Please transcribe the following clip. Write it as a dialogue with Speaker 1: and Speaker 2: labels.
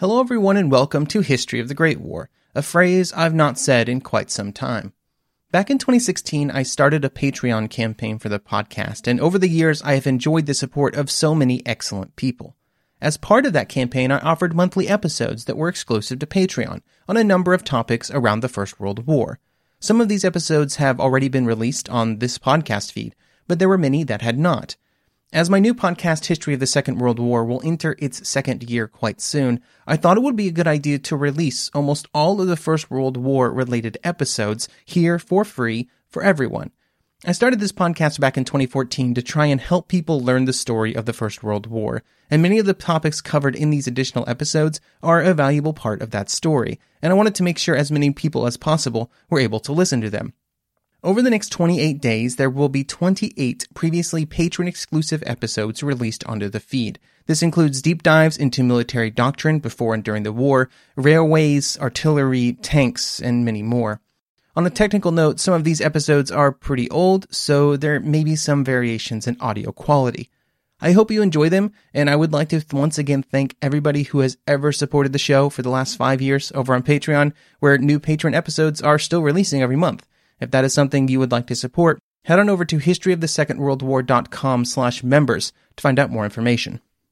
Speaker 1: Hello, everyone, and welcome to History of the Great War, a phrase I've not said in quite some time. Back in 2016, I started a Patreon campaign for the podcast, and over the years, I have enjoyed the support of so many excellent people. As part of that campaign, I offered monthly episodes that were exclusive to Patreon on a number of topics around the First World War. Some of these episodes have already been released on this podcast feed, but there were many that had not. As my new podcast, History of the Second World War, will enter its second year quite soon, I thought it would be a good idea to release almost all of the First World War related episodes here for free for everyone. I started this podcast back in 2014 to try and help people learn the story of the First World War, and many of the topics covered in these additional episodes are a valuable part of that story, and I wanted to make sure as many people as possible were able to listen to them. Over the next 28 days, there will be 28 previously patron exclusive episodes released onto the feed. This includes deep dives into military doctrine before and during the war, railways, artillery, tanks, and many more. On a technical note, some of these episodes are pretty old, so there may be some variations in audio quality. I hope you enjoy them, and I would like to once again thank everybody who has ever supported the show for the last five years over on Patreon, where new patron episodes are still releasing every month. If that is something you would like to support, head on over to historyofthesecondworldwar.com slash members to find out more information.